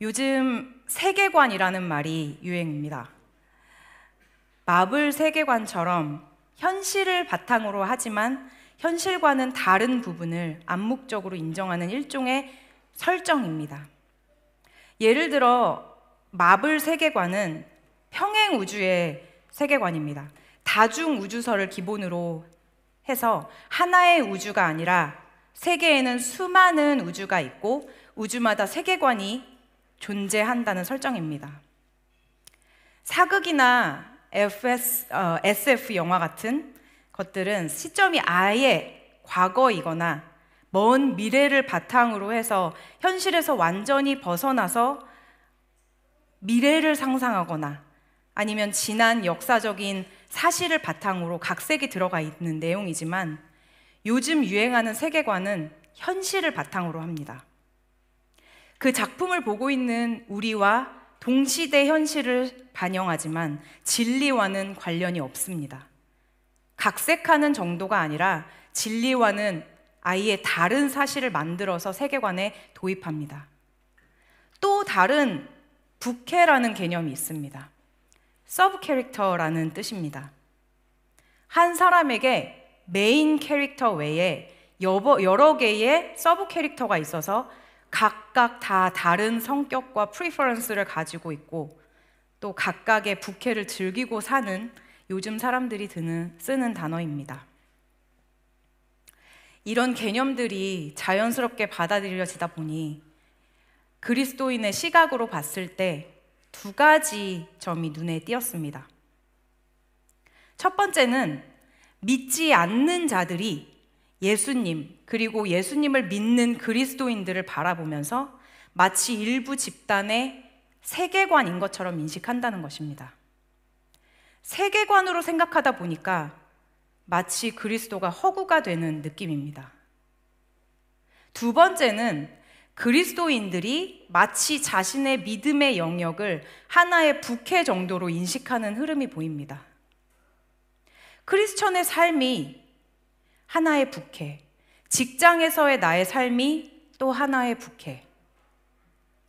요즘 세계관이라는 말이 유행입니다. 마블 세계관처럼 현실을 바탕으로 하지만 현실과는 다른 부분을 암묵적으로 인정하는 일종의 설정입니다. 예를 들어 마블 세계관은 평행 우주의 세계관입니다. 다중 우주설을 기본으로 해서 하나의 우주가 아니라 세계에는 수많은 우주가 있고 우주마다 세계관이 존재한다는 설정입니다. 사극이나 FS, 어, SF 영화 같은 것들은 시점이 아예 과거이거나 먼 미래를 바탕으로 해서 현실에서 완전히 벗어나서 미래를 상상하거나 아니면 지난 역사적인 사실을 바탕으로 각색이 들어가 있는 내용이지만 요즘 유행하는 세계관은 현실을 바탕으로 합니다. 그 작품을 보고 있는 우리와 동시대 현실을 반영하지만 진리와는 관련이 없습니다. 각색하는 정도가 아니라 진리와는 아예 다른 사실을 만들어서 세계관에 도입합니다. 또 다른 부캐라는 개념이 있습니다. 서브 캐릭터라는 뜻입니다. 한 사람에게 메인 캐릭터 외에 여러 개의 서브 캐릭터가 있어서 각각 다 다른 성격과 preference를 가지고 있고 또 각각의 부캐를 즐기고 사는 요즘 사람들이 드는, 쓰는 단어입니다. 이런 개념들이 자연스럽게 받아들여지다 보니 그리스도인의 시각으로 봤을 때 두 가지 점이 눈에 띄었습니다. 첫 번째는 믿지 않는 자들이 예수님, 그리고 예수님을 믿는 그리스도인들을 바라보면서 마치 일부 집단의 세계관인 것처럼 인식한다는 것입니다. 세계관으로 생각하다 보니까 마치 그리스도가 허구가 되는 느낌입니다. 두 번째는 그리스도인들이 마치 자신의 믿음의 영역을 하나의 부캐 정도로 인식하는 흐름이 보입니다. 크리스천의 삶이 하나의 부캐, 직장에서의 나의 삶이 또 하나의 부캐,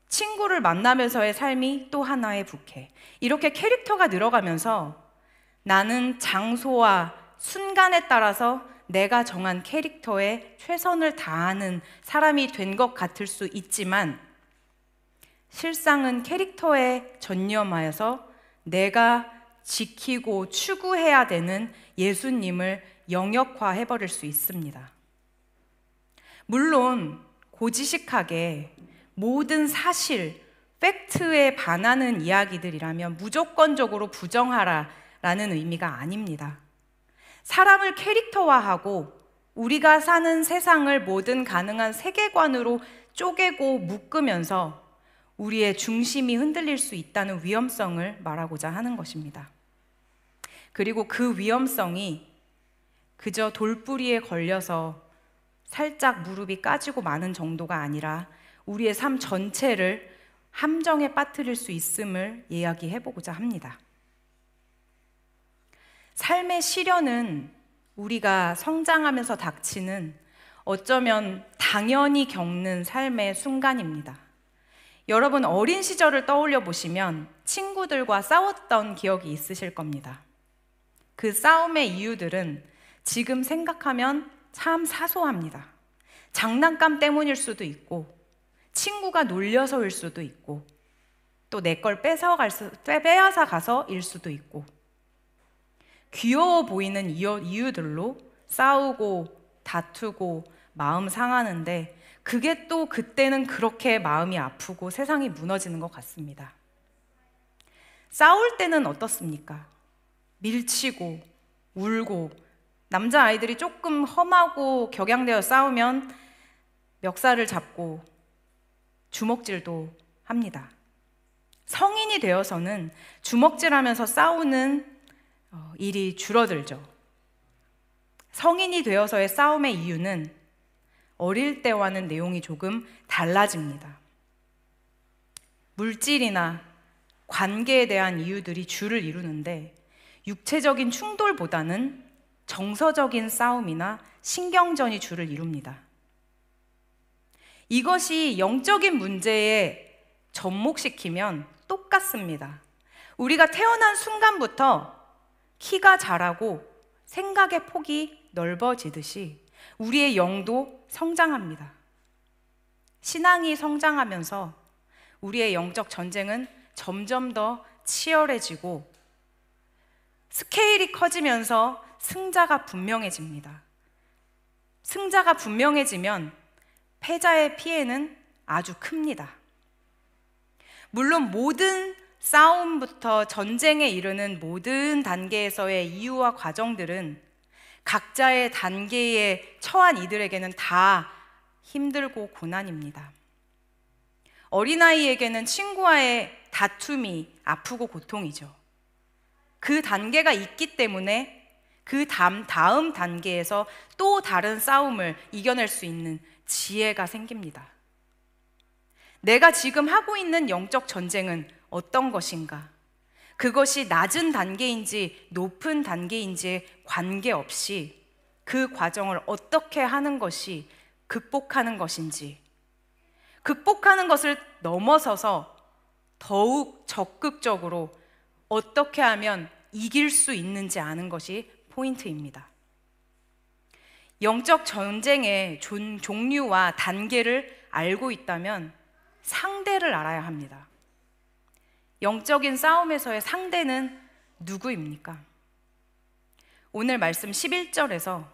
친구를 만나면서의 삶이 또 하나의 부캐. 이렇게 캐릭터가 늘어가면서 나는 장소와 순간에 따라서 내가 정한 캐릭터에 최선을 다하는 사람이 된 것 같을 수 있지만 실상은 캐릭터에 전념하여서 내가 지키고 추구해야 되는 예수님을 영역화해 버릴 수 있습니다. 물론 고지식하게 모든 사실, 팩트에 반하는 이야기들이라면 무조건적으로 부정하라라는 의미가 아닙니다. 사람을 캐릭터화하고 우리가 사는 세상을 모든 가능한 세계관으로 쪼개고 묶으면서 우리의 중심이 흔들릴 수 있다는 위험성을 말하고자 하는 것입니다. 그리고 그 위험성이 그저 돌뿌리에 걸려서 살짝 무릎이 까지고 마는 정도가 아니라 우리의 삶 전체를 함정에 빠뜨릴 수 있음을 이야기해 보고자 합니다. 삶의 시련은 우리가 성장하면서 닥치는 어쩌면 당연히 겪는 삶의 순간입니다. 여러분 어린 시절을 떠올려 보시면 친구들과 싸웠던 기억이 있으실 겁니다. 그 싸움의 이유들은 지금 생각하면 참 사소합니다. 장난감 때문일 수도 있고, 친구가 놀려서일 수도 있고, 또 내 걸 뺏어갈 수, 빼앗아 가서일 수도 있고, 귀여워 보이는 이유들로 싸우고 다투고 마음 상하는데, 그게 또 그때는 그렇게 마음이 아프고 세상이 무너지는 것 같습니다. 싸울 때는 어떻습니까? 밀치고, 울고, 남자 아이들이 조금 험하고 격양되어 싸우면 멱살을 잡고 주먹질도 합니다. 성인이 되어서는 주먹질하면서 싸우는 어, 일이 줄어들죠. 성인이 되어서의 싸움의 이유는 어릴 때와는 내용이 조금 달라집니다. 물질이나 관계에 대한 이유들이 주를 이루는데 육체적인 충돌보다는 정서적인 싸움이나 신경전이 주를 이룹니다. 이것이 영적인 문제의 접목시키면 똑같습니다. 우리가 태어난 순간부터 키가 자라고 생각의 폭이 넓어지듯이 우리의 영도 성장합니다. 신앙이 성장하면서 우리의 영적 전쟁은 점점 더 치열해지고 스케일이 커지면서 승자가 분명해집니다. 승자가 분명해지면 패자의 피해는 아주 큽니다. 물론 모든 싸움부터 전쟁에 이르는 모든 단계에서의 이유와 과정들은 각자의 단계에 처한 이들에게는 다 힘들고 고난입니다. 어린아이에게는 친구와의 다툼이 아프고 고통이죠. 그 단계가 있기 때문에 그 다음, 다음 단계에서 또 다른 싸움을 이겨낼 수 있는 지혜가 생깁니다. 내가 지금 하고 있는 영적 전쟁은 어떤 것인가? 그것이 낮은 단계인지 높은 단계인지에 관계없이 그 과정을 어떻게 하는 것이 극복하는 것인지, 극복하는 것을 넘어서서 더욱 적극적으로 어떻게 하면 이길 수 있는지 아는 것이 포인트입니다. 영적 전쟁의 종류와 단계를 알고 있다면 상대를 알아야 합니다. 영적인 싸움에서의 상대는 누구입니까? 오늘 말씀 11절에서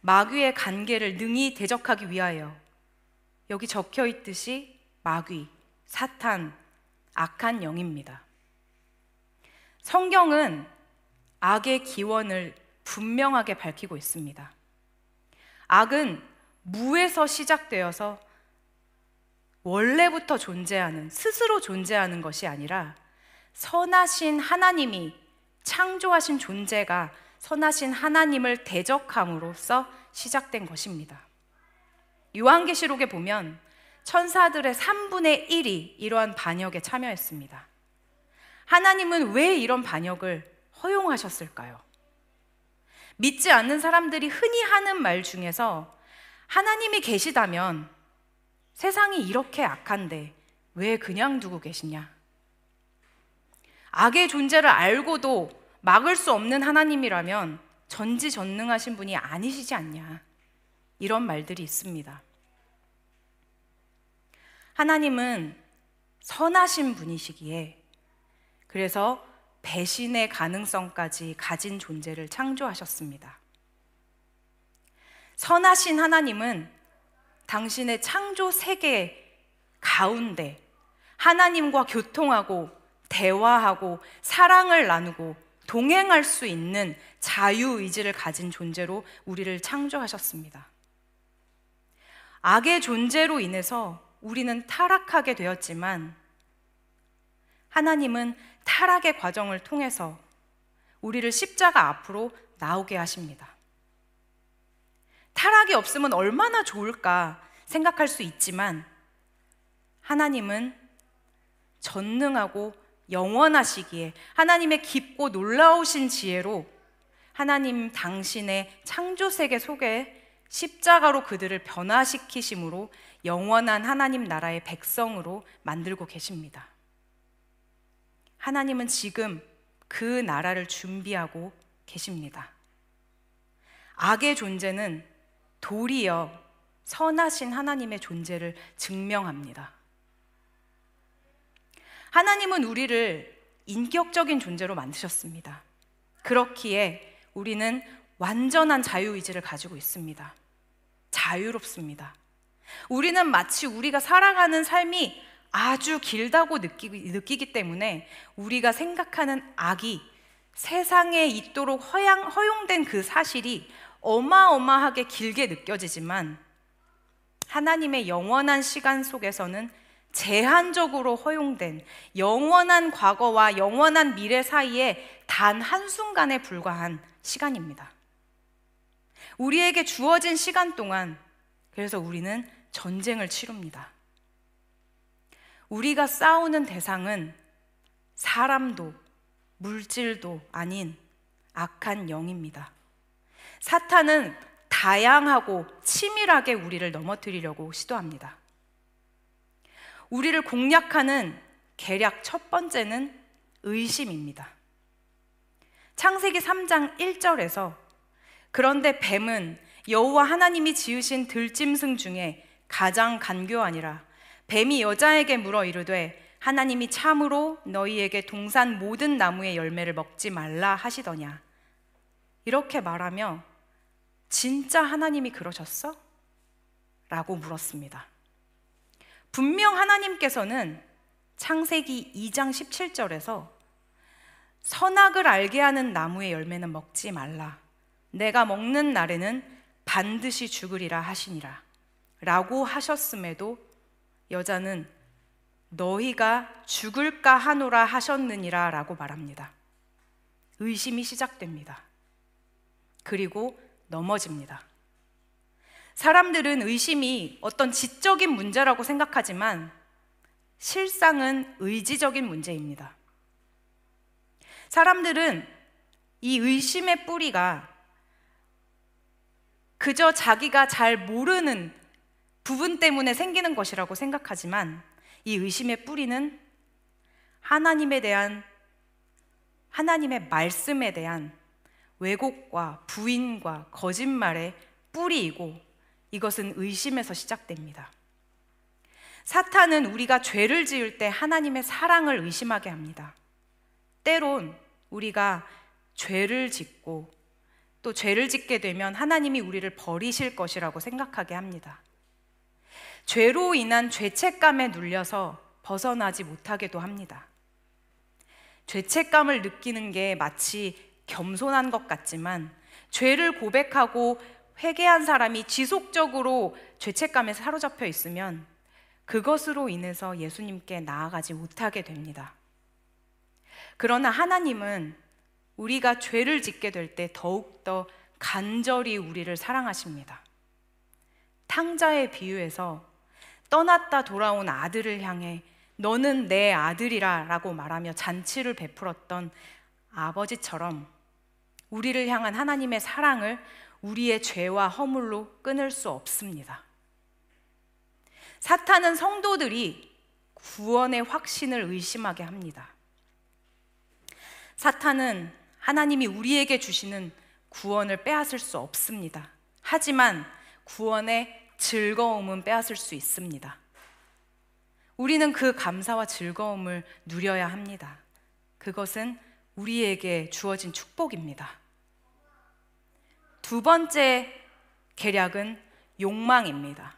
마귀의 관계를 능히 대적하기 위하여 여기 적혀 있듯이 마귀, 사탄, 악한 영입니다. 성경은 악의 기원을 분명하게 밝히고 있습니다. 악은 무에서 시작되어서 원래부터 존재하는, 스스로 존재하는 것이 아니라 선하신 하나님이 창조하신 존재가 선하신 하나님을 대적함으로써 시작된 것입니다. 요한계시록에 보면 천사들의 3분의 1이 이러한 반역에 참여했습니다. 하나님은 왜 이런 반역을 허용하셨을까요? 믿지 않는 사람들이 흔히 하는 말 중에서 하나님이 계시다면 세상이 이렇게 악한데 왜 그냥 두고 계시냐? 악의 존재를 알고도 막을 수 없는 하나님이라면 전지전능하신 분이 아니시지 않냐? 이런 말들이 있습니다. 하나님은 선하신 분이시기에 그래서 배신의 가능성까지 가진 존재를 창조하셨습니다. 선하신 하나님은 당신의 창조 세계 가운데 하나님과 교통하고 대화하고 사랑을 나누고 동행할 수 있는 자유 의지를 가진 존재로 우리를 창조하셨습니다. 악의 존재로 인해서 우리는 타락하게 되었지만 하나님은 타락의 과정을 통해서 우리를 십자가 앞으로 나오게 하십니다. 타락이 없으면 얼마나 좋을까 생각할 수 있지만 하나님은 전능하고 영원하시기에 하나님의 깊고 놀라우신 지혜로 하나님 당신의 창조 세계 속에 십자가로 그들을 변화시키심으로 영원한 하나님 나라의 백성으로 만들고 계십니다. 하나님은 지금 그 나라를 준비하고 계십니다. 악의 존재는 도리어 선하신 하나님의 존재를 증명합니다. 하나님은 우리를 인격적인 존재로 만드셨습니다. 그렇기에 우리는 완전한 자유의지를 가지고 있습니다. 자유롭습니다. 우리는 마치 우리가 살아가는 삶이 아주 길다고 느끼기, 느끼기 때문에 우리가 생각하는 악이 세상에 있도록 허양, 허용된 그 사실이 어마어마하게 길게 느껴지지만 하나님의 영원한 시간 속에서는 제한적으로 허용된 영원한 과거와 영원한 미래 사이에 단 한순간에 불과한 시간입니다. 우리에게 주어진 시간 동안 그래서 우리는 전쟁을 치릅니다. 우리가 싸우는 대상은 사람도 물질도 아닌 악한 영입니다. 사탄은 다양하고 치밀하게 우리를 넘어뜨리려고 시도합니다. 우리를 공략하는 계략 첫 번째는 의심입니다. 창세기 3장 1절에서 그런데 뱀은 여호와 하나님이 지으신 들짐승 중에 가장 간교하니라 뱀이 여자에게 물어 이르되 하나님이 참으로 너희에게 동산 모든 나무의 열매를 먹지 말라 하시더냐 이렇게 말하며 진짜 하나님이 그러셨어? 라고 물었습니다. 분명 하나님께서는 창세기 2장 17절에서 선악을 알게 하는 나무의 열매는 먹지 말라. 내가 먹는 날에는 반드시 죽으리라 하시니라. 라고 하셨음에도 여자는 너희가 죽을까 하노라 하셨느니라 라고 말합니다. 의심이 시작됩니다. 그리고 넘어집니다. 사람들은 의심이 어떤 지적인 문제라고 생각하지만 실상은 의지적인 문제입니다. 사람들은 이 의심의 뿌리가 그저 자기가 잘 모르는 부분 때문에 생기는 것이라고 생각하지만 이 의심의 뿌리는 하나님에 대한 하나님의 말씀에 대한 왜곡과 부인과 거짓말의 뿌리이고 이것은 의심에서 시작됩니다. 사탄은 우리가 죄를 지을 때 하나님의 사랑을 의심하게 합니다. 때론 우리가 죄를 짓고 또 죄를 짓게 되면 하나님이 우리를 버리실 것이라고 생각하게 합니다. 죄로 인한 죄책감에 눌려서 벗어나지 못하게도 합니다. 죄책감을 느끼는 게 마치 겸손한 것 같지만 죄를 고백하고 회개한 사람이 지속적으로 죄책감에 사로잡혀 있으면 그것으로 인해서 예수님께 나아가지 못하게 됩니다. 그러나 하나님은 우리가 죄를 짓게 될 때 더욱더 간절히 우리를 사랑하십니다. 탕자의 비유에서 떠났다 돌아온 아들을 향해 너는 내 아들이라 라고 말하며 잔치를 베풀었던 아버지처럼 우리를 향한 하나님의 사랑을 우리의 죄와 허물로 끊을 수 없습니다. 사탄은 성도들이 구원의 확신을 의심하게 합니다. 사탄은 하나님이 우리에게 주시는 구원을 빼앗을 수 없습니다. 하지만 구원의 즐거움은 빼앗을 수 있습니다. 우리는 그 감사와 즐거움을 누려야 합니다. 그것은 우리에게 주어진 축복입니다. 두 번째 계략은 욕망입니다.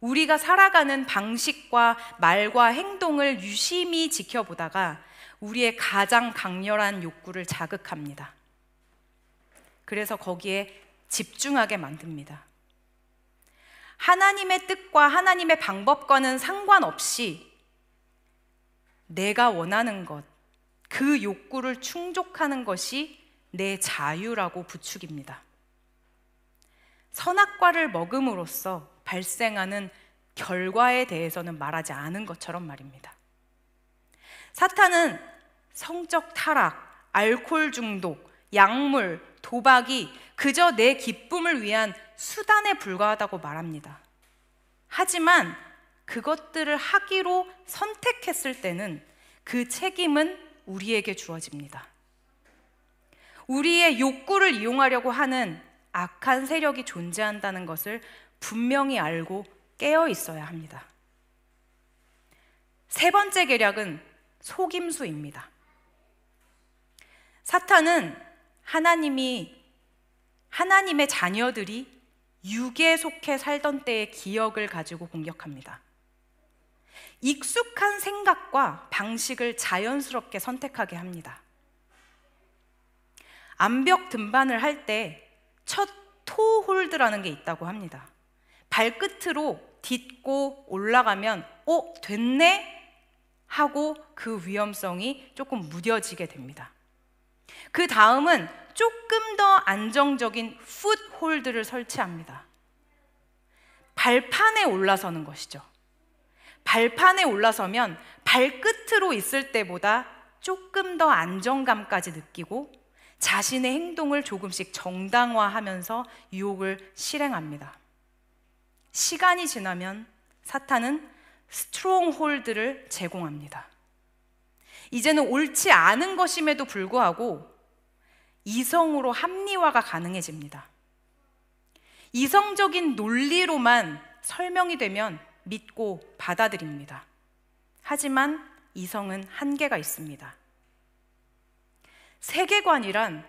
우리가 살아가는 방식과 말과 행동을 유심히 지켜보다가 우리의 가장 강렬한 욕구를 자극합니다. 그래서 거기에 집중하게 만듭니다. 하나님의 뜻과 하나님의 방법과는 상관없이 내가 원하는 것, 그 욕구를 충족하는 것이 내 자유라고 부축입니다. 선악과를 먹음으로써 발생하는 결과에 대해서는 말하지 않은 것처럼 말입니다. 사탄은 성적 타락, 알코올 중독, 약물, 도박이 그저 내 기쁨을 위한 수단에 불과하다고 말합니다. 하지만 그것들을 하기로 선택했을 때는 그 책임은 우리에게 주어집니다. 우리의 욕구를 이용하려고 하는 악한 세력이 존재한다는 것을 분명히 알고 깨어 있어야 합니다. 세 번째 계략은 속임수입니다. 사탄은 하나님이 하나님의 자녀들이 육에 속해 살던 때의 기억을 가지고 공격합니다. 익숙한 생각과 방식을 자연스럽게 선택하게 합니다. 암벽 등반을 할 때 첫 토홀드라는 게 있다고 합니다. 발끝으로 딛고 올라가면 어 됐네 하고 그 위험성이 조금 무뎌지게 됩니다. 그 다음은 조금 더 안정적인 풋홀드를 설치합니다. 발판에 올라서는 것이죠. 발판에 올라서면 발끝으로 있을 때보다 조금 더 안정감까지 느끼고 자신의 행동을 조금씩 정당화하면서 유혹을 실행합니다. 시간이 지나면 사탄은 stronghold를 제공합니다. 이제는 옳지 않은 것임에도 불구하고 이성으로 합리화가 가능해집니다. 이성적인 논리로만 설명이 되면 믿고 받아들입니다. 하지만 이성은 한계가 있습니다. 세계관이란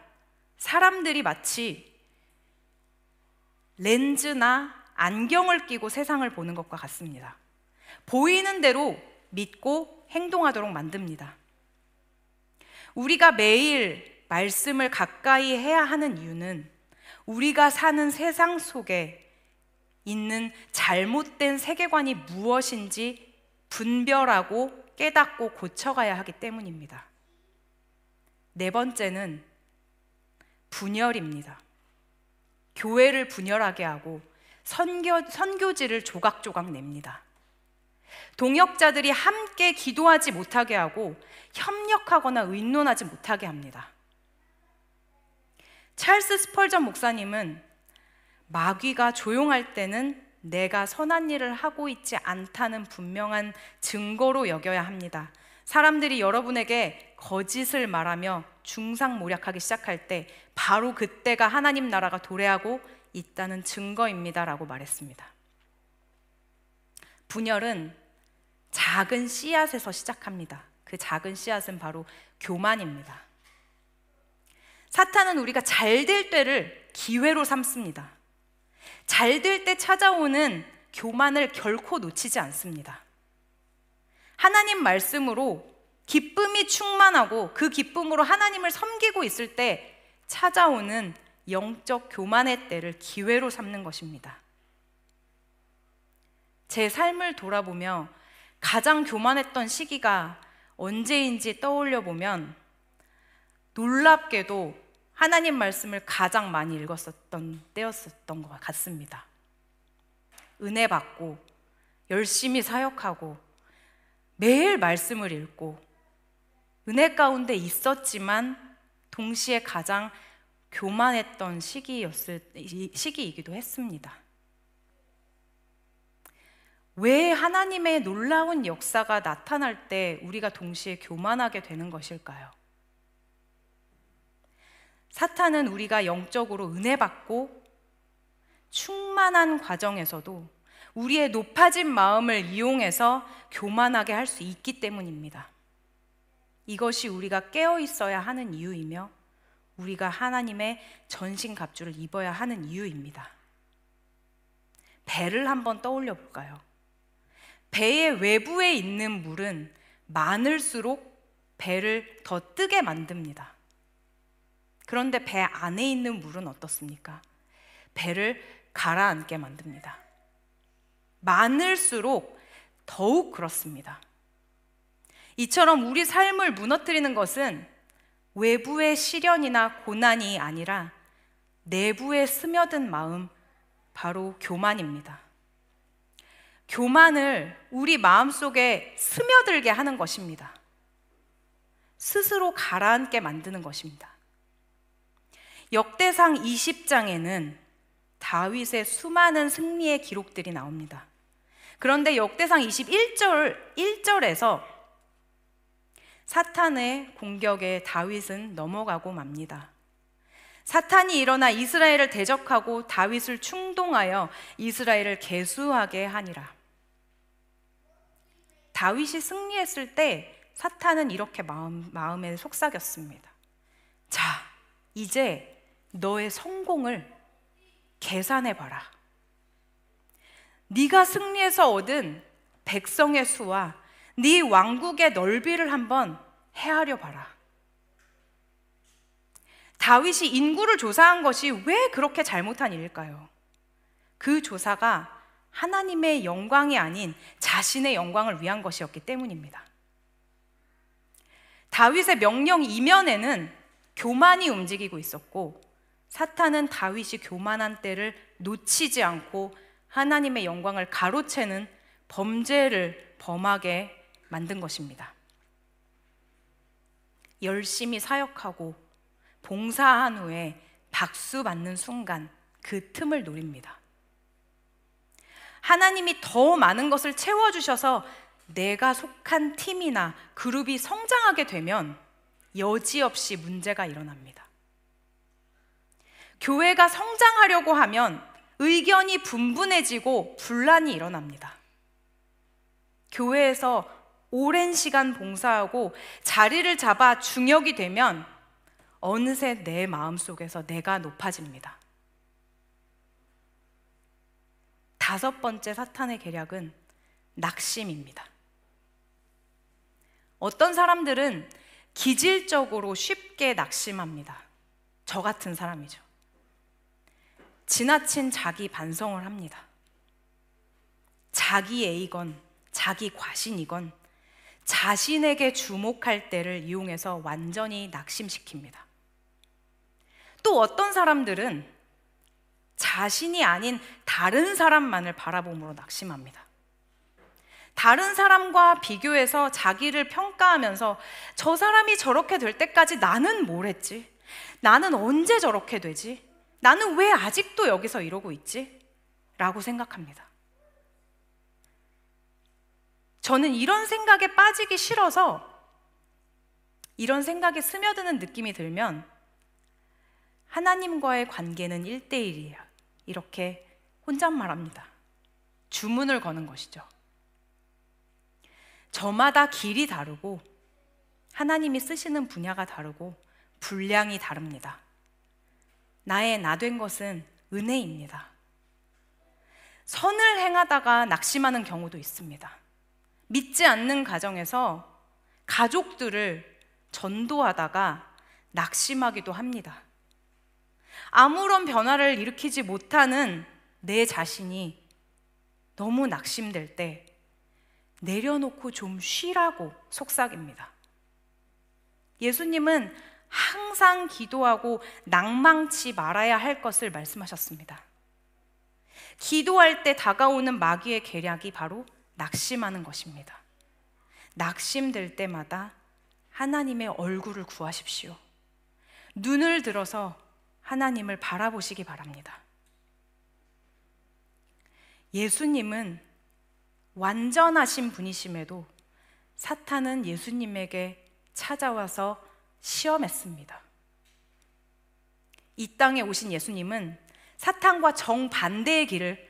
사람들이 마치 렌즈나 안경을 끼고 세상을 보는 것과 같습니다. 보이는 대로 믿고 행동하도록 만듭니다. 우리가 매일 말씀을 가까이 해야 하는 이유는 우리가 사는 세상 속에 있는 잘못된 세계관이 무엇인지 분별하고 깨닫고 고쳐가야 하기 때문입니다. 네 번째는 분열입니다. 교회를 분열하게 하고 선교, 선교지를 조각조각 냅니다. 동역자들이 함께 기도하지 못하게 하고 협력하거나 의논하지 못하게 합니다. 찰스 스펄전 목사님은 마귀가 조용할 때는 내가 선한 일을 하고 있지 않다는 분명한 증거로 여겨야 합니다. 사람들이 여러분에게 거짓을 말하며 중상모략하기 시작할 때 바로 그때가 하나님 나라가 도래하고 있다는 증거입니다라고 말했습니다. 분열은 작은 씨앗에서 시작합니다. 그 작은 씨앗은 바로 교만입니다. 사탄은 우리가 잘 될 때를 기회로 삼습니다. 잘 될 때 찾아오는 교만을 결코 놓치지 않습니다. 하나님 말씀으로 기쁨이 충만하고 그 기쁨으로 하나님을 섬기고 있을 때 찾아오는 영적 교만의 때를 기회로 삼는 것입니다. 제 삶을 돌아보며 가장 교만했던 시기가 언제인지 떠올려 보면 놀랍게도 하나님 말씀을 가장 많이 읽었었던 때였었던 것 같습니다. 은혜 받고 열심히 사역하고 매일 말씀을 읽고 은혜 가운데 있었지만 동시에 가장 교만했던 시기였을 시기이기도 했습니다. 왜 하나님의 놀라운 역사가 나타날 때 우리가 동시에 교만하게 되는 것일까요? 사탄은 우리가 영적으로 은혜 받고 충만한 과정에서도 우리의 높아진 마음을 이용해서 교만하게 할 수 있기 때문입니다. 이것이 우리가 깨어 있어야 하는 이유이며 우리가 하나님의 전신 갑주를 입어야 하는 이유입니다. 배를 한번 떠올려 볼까요? 배의 외부에 있는 물은 많을수록 배를 더 뜨게 만듭니다. 그런데 배 안에 있는 물은 어떻습니까? 배를 가라앉게 만듭니다. 많을수록 더욱 그렇습니다. 이처럼 우리 삶을 무너뜨리는 것은 외부의 시련이나 고난이 아니라 내부에 스며든 마음, 바로 교만입니다. 교만을 우리 마음 속에 스며들게 하는 것입니다. 스스로 가라앉게 만드는 것입니다. 역대상 20장에는 다윗의 수많은 승리의 기록들이 나옵니다. 그런데 역대상 21절 1절에서 사탄의 공격에 다윗은 넘어가고 맙니다. 사탄이 일어나 이스라엘을 대적하고 다윗을 충동하여 이스라엘을 개수하게 하니라. 다윗이 승리했을 때 사탄은 이렇게 마음, 마음에 속삭였습니다. 자, 이제 너의 성공을 계산해 봐라. 네가 승리해서 얻은 백성의 수와 네 왕국의 넓이를 한번 헤아려 봐라. 다윗이 인구를 조사한 것이 왜 그렇게 잘못한 일일까요? 그 조사가 하나님의 영광이 아닌 자신의 영광을 위한 것이었기 때문입니다. 다윗의 명령 이면에는 교만이 움직이고 있었고 사탄은 다윗이 교만한 때를 놓치지 않고 하나님의 영광을 가로채는 범죄를 범하게 만든 것입니다. 열심히 사역하고 봉사한 후에 박수 받는 순간 그 틈을 노립니다. 하나님이 더 많은 것을 채워주셔서 내가 속한 팀이나 그룹이 성장하게 되면 여지없이 문제가 일어납니다. 교회가 성장하려고 하면 의견이 분분해지고 분란이 일어납니다. 교회에서 오랜 시간 봉사하고 자리를 잡아 중역이 되면 어느새 내 마음 속에서 내가 높아집니다. 다섯 번째 사탄의 계략은 낙심입니다. 어떤 사람들은 기질적으로 쉽게 낙심합니다. 저 같은 사람이죠. 지나친 자기 반성을 합니다. 자기 애이건 자기 과신이건 자신에게 주목할 때를 이용해서 완전히 낙심시킵니다. 또 어떤 사람들은 자신이 아닌 다른 사람만을 바라봄으로 낙심합니다. 다른 사람과 비교해서 자기를 평가하면서 저 사람이 저렇게 될 때까지 나는 뭘 했지? 나는 언제 저렇게 되지? 나는 왜 아직도 여기서 이러고 있지? 라고 생각합니다. 저는 이런 생각에 빠지기 싫어서 이런 생각에 스며드는 느낌이 들면 하나님과의 관계는 1대1이에요. 이렇게 혼잣말 합니다. 주문을 거는 것이죠. 저마다 길이 다르고 하나님이 쓰시는 분야가 다르고 분량이 다릅니다. 나의 나 된 것은 은혜입니다. 선을 행하다가 낙심하는 경우도 있습니다. 믿지 않는 가정에서 가족들을 전도하다가 낙심하기도 합니다. 아무런 변화를 일으키지 못하는 내 자신이 너무 낙심될 때 내려놓고 좀 쉬라고 속삭입니다. 예수님은 항상 기도하고 낭망치 말아야 할 것을 말씀하셨습니다. 기도할 때 다가오는 마귀의 계략이 바로 낙심하는 것입니다. 낙심될 때마다 하나님의 얼굴을 구하십시오. 눈을 들어서 하나님을 바라보시기 바랍니다. 예수님은 완전하신 분이심에도 사탄은 예수님에게 찾아와서 시험했습니다. 이 땅에 오신 예수님은 사탄과 정반대의 길을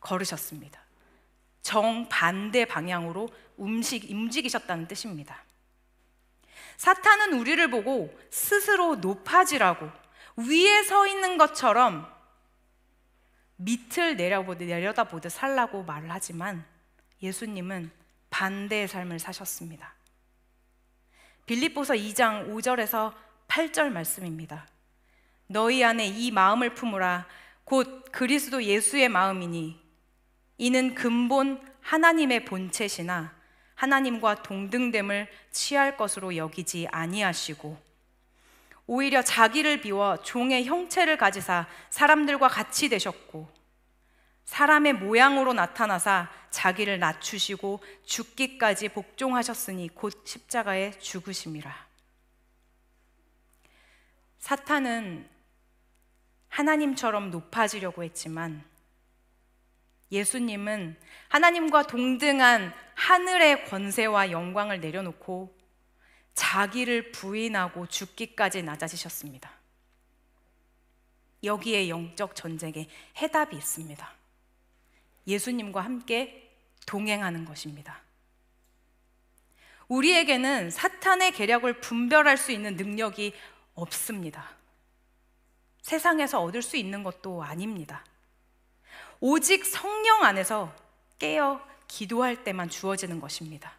걸으셨습니다. 정반대 방향으로 움직, 움직이셨다는 뜻입니다. 사탄은 우리를 보고 스스로 높아지라고 위에 서 있는 것처럼 밑을 내려보듯 내려다보듯 살라고 말을 하지만 예수님은 반대의 삶을 사셨습니다. 빌립보서 2장 5절에서 8절 말씀입니다. 너희 안에 이 마음을 품으라 곧 그리스도 예수의 마음이니 이는 근본 하나님의 본체시나 하나님과 동등됨을 취할 것으로 여기지 아니하시고 오히려 자기를 비워 종의 형체를 가지사 사람들과 같이 되셨고 사람의 모양으로 나타나사 자기를 낮추시고 죽기까지 복종하셨으니 곧 십자가에 죽으심이라. 사탄은 하나님처럼 높아지려고 했지만 예수님은 하나님과 동등한 하늘의 권세와 영광을 내려놓고 자기를 부인하고 죽기까지 낮아지셨습니다. 여기에 영적 전쟁에 해답이 있습니다. 예수님과 함께 동행하는 것입니다. 우리에게는 사탄의 계략을 분별할 수 있는 능력이 없습니다. 세상에서 얻을 수 있는 것도 아닙니다. 오직 성령 안에서 깨어 기도할 때만 주어지는 것입니다.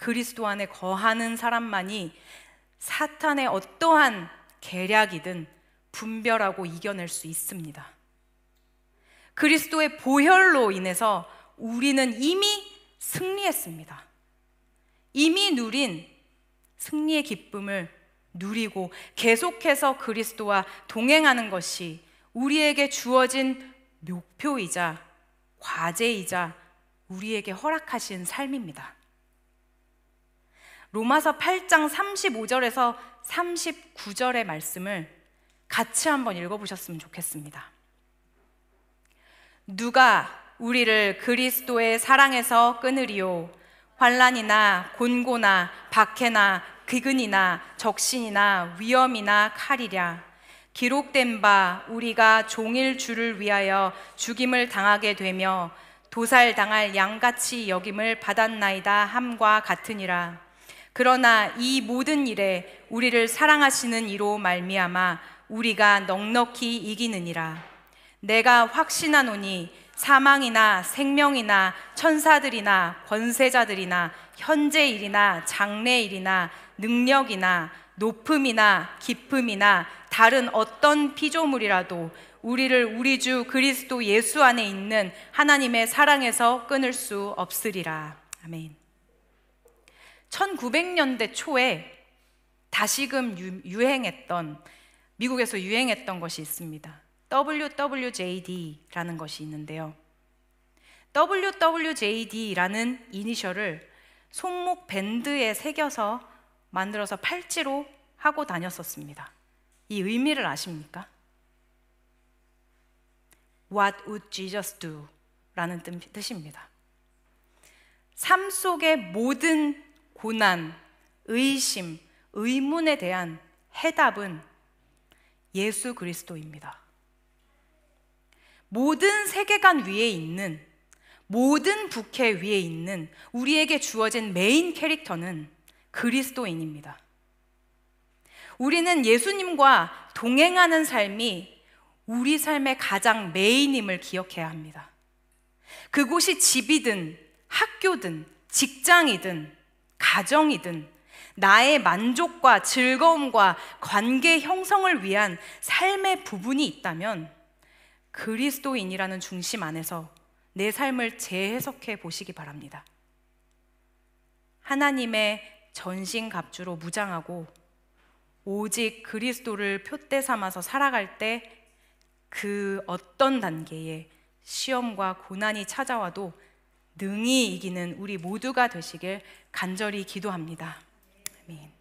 그리스도 안에 거하는 사람만이 사탄의 어떠한 계략이든 분별하고 이겨낼 수 있습니다. 그리스도의 보혈로 인해서 우리는 이미 승리했습니다. 이미 누린 승리의 기쁨을 누리고 계속해서 그리스도와 동행하는 것이 우리에게 주어진 목표이자 과제이자 우리에게 허락하신 삶입니다. 로마서 8장 35절에서 39절의 말씀을 같이 한번 읽어보셨으면 좋겠습니다. 누가 우리를 그리스도의 사랑에서 끊으리요? 환란이나 곤고나 박해나 기근이나 적신이나 위험이나 칼이랴. 기록된 바 우리가 종일 주를 위하여 죽임을 당하게 되며 도살 당할 양같이 여김을 받았나이다 함과 같으니라 그러나 이 모든 일에 우리를 사랑하시는 이로 말미암아 우리가 넉넉히 이기느니라 내가 확신하노니 사망이나 생명이나 천사들이나 권세자들이나 현재 일이나 장래 일이나 능력이나 높음이나 깊음이나 다른 어떤 피조물이라도 우리를 우리 주 그리스도 예수 안에 있는 하나님의 사랑에서 끊을 수 없으리라. 아멘. 1900년대 초에 다시금 유- 유행했던 미국에서 유행했던 것이 있습니다. WWJD라는 것이 있는데요. WWJD라는 이니셜을 손목 밴드에 새겨서 만들어서 팔찌로 하고 다녔었습니다. 이 의미를 아십니까? What would Jesus do? 라는 뜻- 뜻입니다. 삶 속의 모든 고난, 의심, 의문에 대한 해답은 예수 그리스도입니다. 모든 세계관 위에 있는 모든 부캐 위에 있는 우리에게 주어진 메인 캐릭터는 그리스도인입니다. 우리는 예수님과 동행하는 삶이 우리 삶의 가장 메인임을 기억해야 합니다. 그곳이 집이든 학교든 직장이든 가정이든 나의 만족과 즐거움과 관계 형성을 위한 삶의 부분이 있다면 그리스도인이라는 중심 안에서 내 삶을 재해석해 보시기 바랍니다. 하나님의 전신갑주로 무장하고 오직 그리스도를 표대 삼아서 살아갈 때 그 어떤 단계에 시험과 고난이 찾아와도 능히 이기는 우리 모두가 되시길 간절히 기도합니다. 아멘.